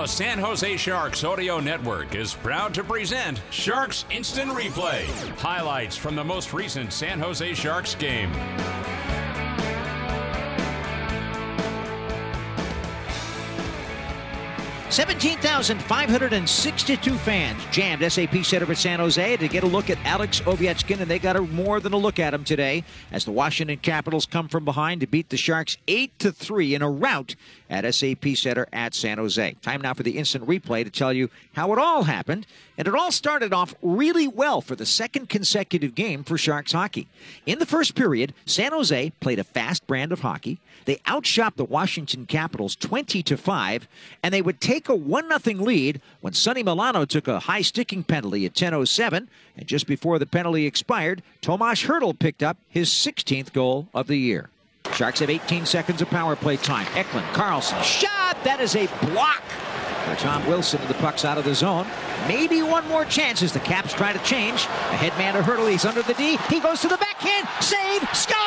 The San Jose Sharks Audio Network is proud to present Sharks Instant Replay. Highlights from the most recent San Jose Sharks game. 17,562 fans jammed SAP Center at San Jose to get a look at Alex Ovechkin, and they got a, more than a look at him today as the Washington Capitals come from behind to beat the Sharks 8 to 3 in a rout at SAP Center at San Jose. Time now for the instant replay to tell you how it all happened. And it all started off really well for the second consecutive game for Sharks hockey. In the first period, San Jose played a fast brand of hockey. They outshot the Washington Capitals 20 to 5, and they would take a 1 0 lead when Sonny Milano took a high sticking penalty at 10:07, and just before the penalty expired, Tomas Hertl picked up his 16th goal of the year. Sharks have 18 seconds of power play time. Eklund, Karlsson, shot! That is a block for Tom Wilson. The puck's out of the zone. Maybe one more chance as the Caps try to change. A headman to Hertl. He's under the D. He goes to the backhand. Save! Score!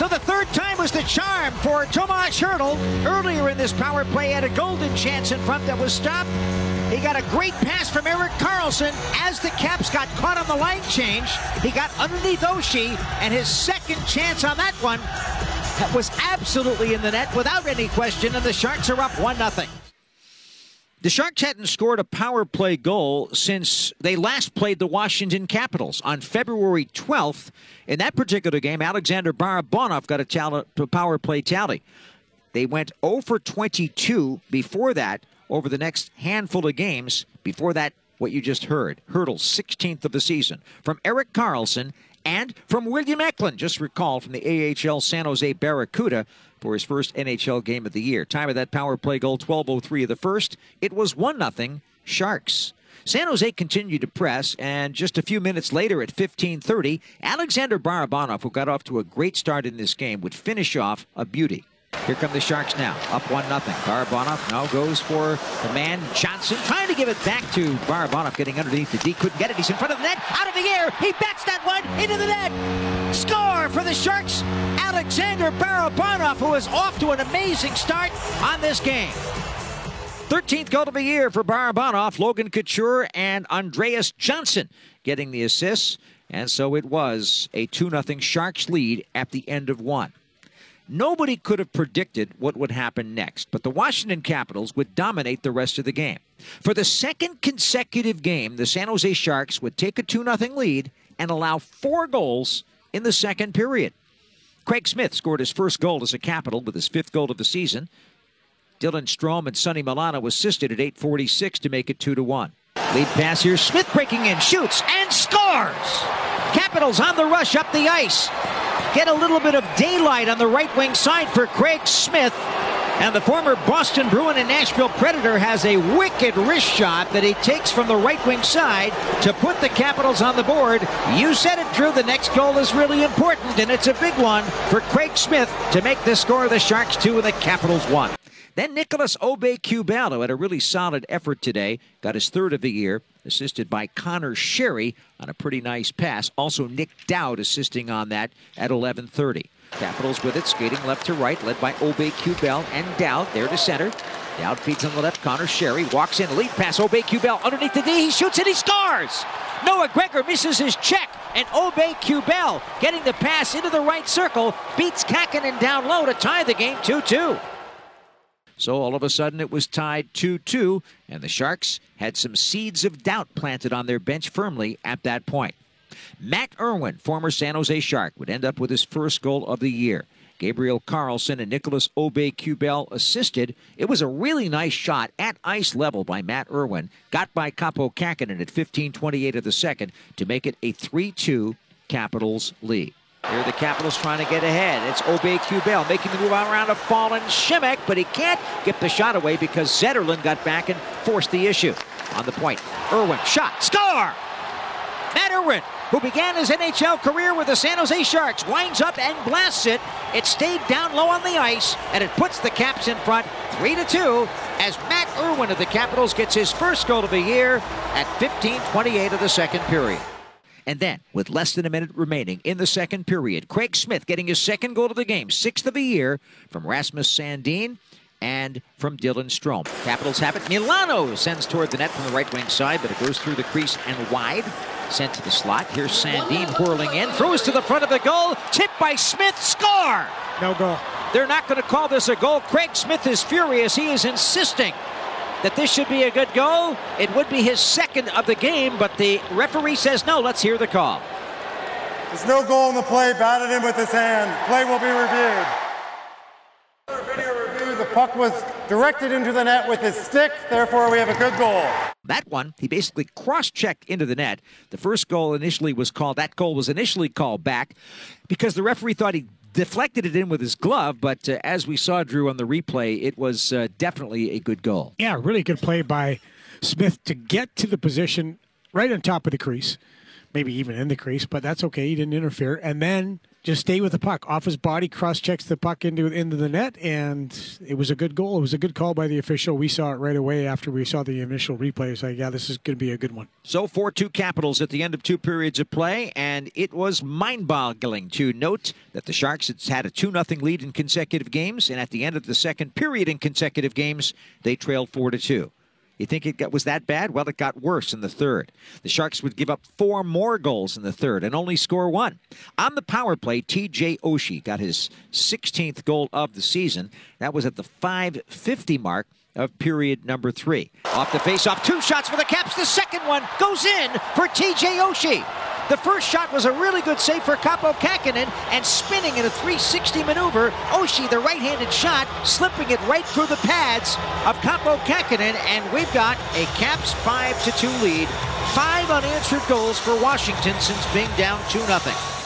So the third time was the charm for Tomas Hertl. Earlier in this power play, had a golden chance in front that was stopped. He got a great pass from Erik Karlsson as the Caps got caught on the line change. He got underneath Oshie, and his second chance on that one was absolutely in the net without any question, and the Sharks are up 1 0. The Sharks hadn't scored a power play goal since they last played the Washington Capitals on February 12th. In that particular game, Alexander Barabanov got a, tally, a power play tally. They went 0 for 22 before that over the next handful of games. Before that, what you just heard, Hertl's 16th of the season from Erik Karlsson and from William Eklund. Just recall from the AHL San Jose Barracuda for his first NHL game of the year. Time of that power play goal 12:03 of the first. It was 1-0 Sharks. San Jose continued to press, and just a few minutes later at 15:30, Alexander Barabanov, who got off to a great start in this game, would finish off a beauty. Here come the Sharks now, up 1 0. Barabanov now goes for the man Johnsson, trying to give it back to Barabanov, getting underneath the D. Couldn't get it. He's in front of the net, out of the air. He bats that one into the net. Score for the Sharks. Alexander Barabanov, who is off to an amazing start on this game. 13th goal of the year for Barabanov, Logan Couture, and Andreas Johnsson getting the assists. And so it was a 2 0 Sharks lead at the end of one. Nobody could have predicted what would happen next, but the Washington Capitals would dominate the rest of the game. For the second consecutive game, the San Jose Sharks would take a 2 0 lead and allow four goals in the second period. Craig Smith scored his first goal as a Capital with his fifth goal of the season. Dylan Strome and Sonny Milano assisted at 846 to make it 2 to 1. Lead pass here. Smith breaking in, shoots, and scores! Capitals on the rush up the ice get a little bit of daylight on the right wing side for Craig Smith. And the former Boston Bruin and Nashville Predator has a wicked wrist shot that he takes from the right wing side to put the Capitals on the board. You said it, Drew. The next goal is really important, and it's a big one for Craig Smith to make the score of the Sharks 2 and the Capitals 1. Then Nicolas Aube-Kubel had a really solid effort today, got his third of the year, assisted by Connor Sherry on a pretty nice pass. Also Nick Dowd assisting on that at 11:30. Capitals with it, skating left to right, led by Aube-Kubel and Dowd there to center. Dowd feeds on the left. Connor Sherry walks in, lead pass. Aube-Kubel underneath the D. He shoots and he scores. Noah Gregor misses his check, and Aube-Kubel getting the pass into the right circle beats Kähkönen down low to tie the game 2-2. So all of a sudden it was tied 2 2, and the Sharks had some seeds of doubt planted on their bench firmly at that point. Matt Irwin, former San Jose Shark, would end up with his first goal of the year. Gabriel Carlsson and Nicolas Aube-Kubel assisted. It was a really nice shot at ice level by Matt Irwin. Got by Kaapo Kähkönen at 15:28 of the second to make it a 3-2 Capitals lead. Here the Capitals trying to get ahead. It's Aube-Kubel making the move around a fallen Simek, but he can't get the shot away because Zetterlund got back and forced the issue. On the point, Irwin shot, score! Matt Irwin, who began his NHL career with the San Jose Sharks, winds up and blasts it. It stayed down low on the ice, and it puts the Caps in front 3 to 2 as Matt Irwin of the Capitals gets his first goal of the year at 15:28 of the second period. And then, with less than a minute remaining in the second period, Craig Smith getting his second goal of the game, sixth of the year, from Rasmus Sandin and from Dylan Strome. Capitals have it. Milano sends toward the net from the right wing side, but it goes through the crease and wide. Sent to the slot. Here's Sandin whirling in, throws to the front of the goal, tipped by Smith, score! No goal. They're not going to call this a goal. Craig Smith is furious. He is insisting that this should be a good goal. It would be his second of the game, but the referee says no. Let's hear the call. There's no goal in the play. Batted in with his hand. Play will be reviewed. Video review. The puck was directed into the net with his stick. Therefore, we have a good goal. That one, he basically cross-checked into the net. The first goal initially was called. That goal was initially called back because the referee thought he deflected it in with his glove, but uh, as we saw, Drew, on the replay, it was uh, definitely a good goal. Yeah, really good play by Smith to get to the position right on top of the crease, maybe even in the crease, but that's okay. He didn't interfere. And then just stay with the puck. Off his body, cross checks the puck into into the net, and it was a good goal. It was a good call by the official. We saw it right away after we saw the initial replay. It's like, yeah, this is going to be a good one. So 4 2 Capitals at the end of two periods of play, and it was mind boggling to note that the Sharks had had a 2 0 lead in consecutive games, and at the end of the second period in consecutive games, they trailed 4 to 2. You think it got, was that bad? Well, it got worse in the third. The Sharks would give up four more goals in the third and only score one. On the power play, TJ Oshie got his 16th goal of the season. That was at the 550 mark of period number three. Off the face-off, two shots for the Caps. The second one goes in for TJ Oshie. The first shot was a really good save for Kaapo Kähkönen and spinning in a 360 maneuver. Oshie, the right-handed shot, slipping it right through the pads of Kaapo Kähkönen, and we've got a Caps 5-2 lead. Five unanswered goals for Washington since being down 2-0.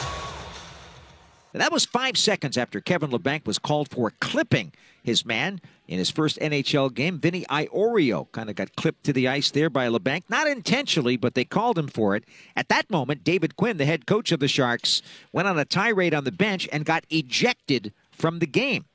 That was five seconds after Kevin Labanc was called for clipping his man in his first NHL game. Vinny Iorio kind of got clipped to the ice there by Labanc. Not intentionally, but they called him for it. At that moment, David Quinn, the head coach of the Sharks, went on a tirade on the bench and got ejected from the game.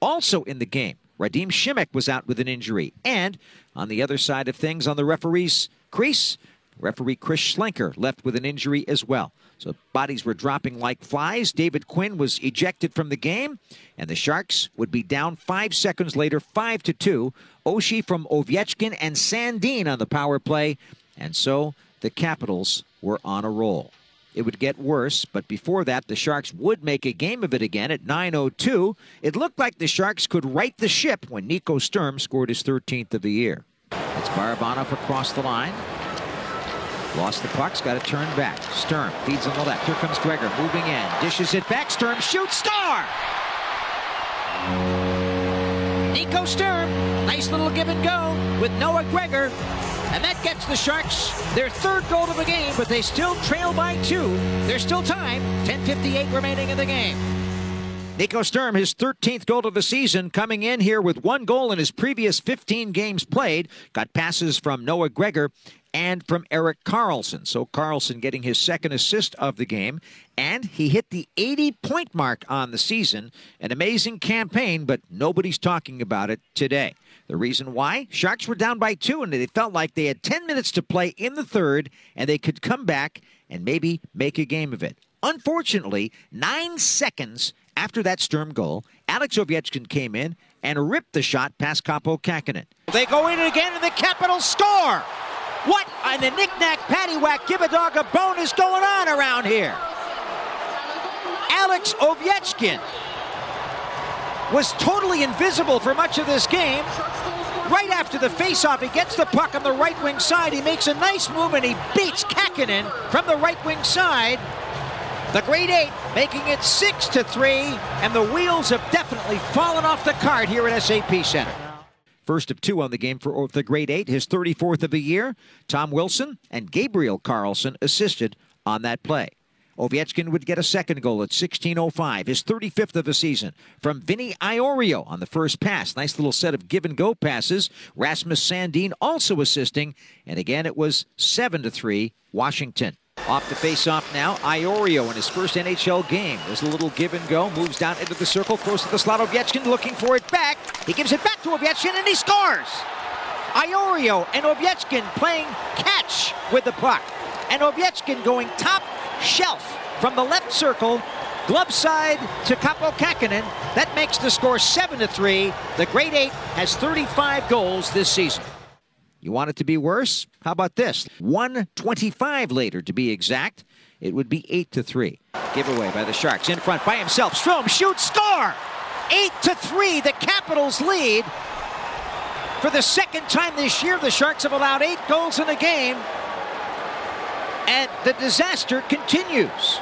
Also in the game, Radim Simek was out with an injury. And on the other side of things, on the referee's crease, referee Chris Schlenker left with an injury as well. So bodies were dropping like flies. David Quinn was ejected from the game, and the Sharks would be down five seconds later, five to two. Oshie from Ovechkin and Sandin on the power play, and so the Capitals were on a roll. It would get worse, but before that, the Sharks would make a game of it again at 9:02. It looked like the Sharks could right the ship when Nico Sturm scored his 13th of the year. It's Barabanov across the line. Lost the puck, got to turn back. Sturm feeds on the left. Here comes Gregor moving in. Dishes it back. Sturm shoots. Star! Nico Sturm. Nice little give and go with Noah Gregor. And that gets the Sharks their third goal of the game, but they still trail by two. There's still time. 10.58 remaining in the game. Nico Sturm, his 13th goal of the season, coming in here with one goal in his previous 15 games played. Got passes from Noah Gregor and from Erik Karlsson. So Karlsson getting his second assist of the game, and he hit the 80 point mark on the season. An amazing campaign, but nobody's talking about it today. The reason why? Sharks were down by two, and they felt like they had 10 minutes to play in the third, and they could come back and maybe make a game of it. Unfortunately, nine seconds after that Sturm goal, Alex Ovechkin came in and ripped the shot past Kaapo Kähkönen. They go in again, and the Capitals score! What in the knick-knack, paddywhack, give a dog a bone is going on around here? Alex Ovechkin was totally invisible for much of this game. Right after the faceoff, he gets the puck on the right wing side. He makes a nice move and he beats Kähkönen from the right wing side. The Great Eight making it 6 to 3, and the wheels have definitely fallen off the cart here at SAP Center. First of two on the game for the Great Eight, his 34th of the year. Tom Wilson and Gabriel Carlsson assisted on that play. Ovechkin would get a second goal at 16.05, his 35th of the season, from Vinny Iorio on the first pass. Nice little set of give and go passes. Rasmus Sandin also assisting, and again it was 7 to 3 Washington. Off the face-off now, Iorio in his first NHL game. There's a little give and go, moves down into the circle, close to the slot. Ovechkin looking for it back. He gives it back to Ovechkin, and he scores! Iorio and Ovechkin playing catch with the puck. And Ovechkin going top shelf from the left circle, glove side to Kaapo Kähkönen. That makes the score 7 to 3. The Great Eight has 35 goals this season. You want it to be worse? How about this? 125 later to be exact. It would be 8 to 3. Giveaway by the Sharks in front by himself. Strome shoots, score! 8 to 3. The Capitals lead. For the second time this year, the Sharks have allowed 8 goals in a game. And the disaster continues.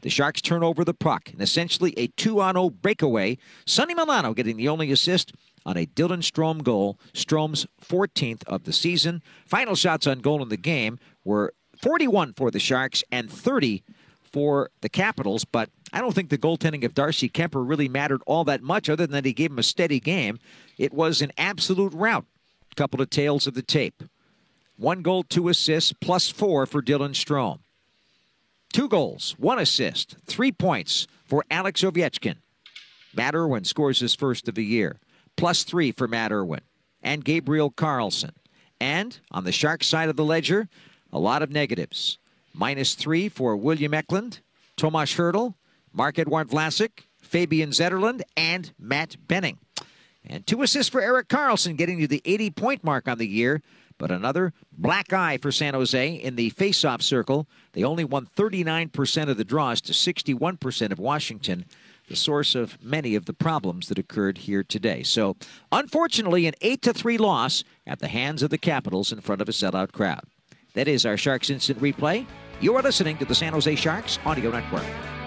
The Sharks turn over the puck and essentially a 2 on 0 breakaway. Sonny Milano getting the only assist on a Dylan Strome goal, Strome's 14th of the season. Final shots on goal in the game were 41 for the Sharks and 30 for the Capitals, but I don't think the goaltending of Darcy Kuemper really mattered all that much other than that he gave him a steady game. It was an absolute rout. Couple of tails of the tape. One goal, two assists, plus four for Dylan Strome. Two goals, one assist, three points for Alex Ovechkin. Matt Irwin scores his first of the year, plus three for Matt Irwin and Gabriel Carlsson. And on the Sharks side of the ledger, a lot of negatives. Minus three for William Eklund, Tomas Hertl, Marc-Edouard Vlasic, Fabian Zetterlund, and Matt Benning. And two assists for Erik Karlsson, getting to the 80 point mark on the year. But another black eye for San Jose in the faceoff circle. They only won 39% of the draws to 61% of Washington, the source of many of the problems that occurred here today. So, unfortunately, an 8 to 3 loss at the hands of the Capitals in front of a sellout crowd. That is our Sharks Instant Replay. You are listening to the San Jose Sharks Audio Network.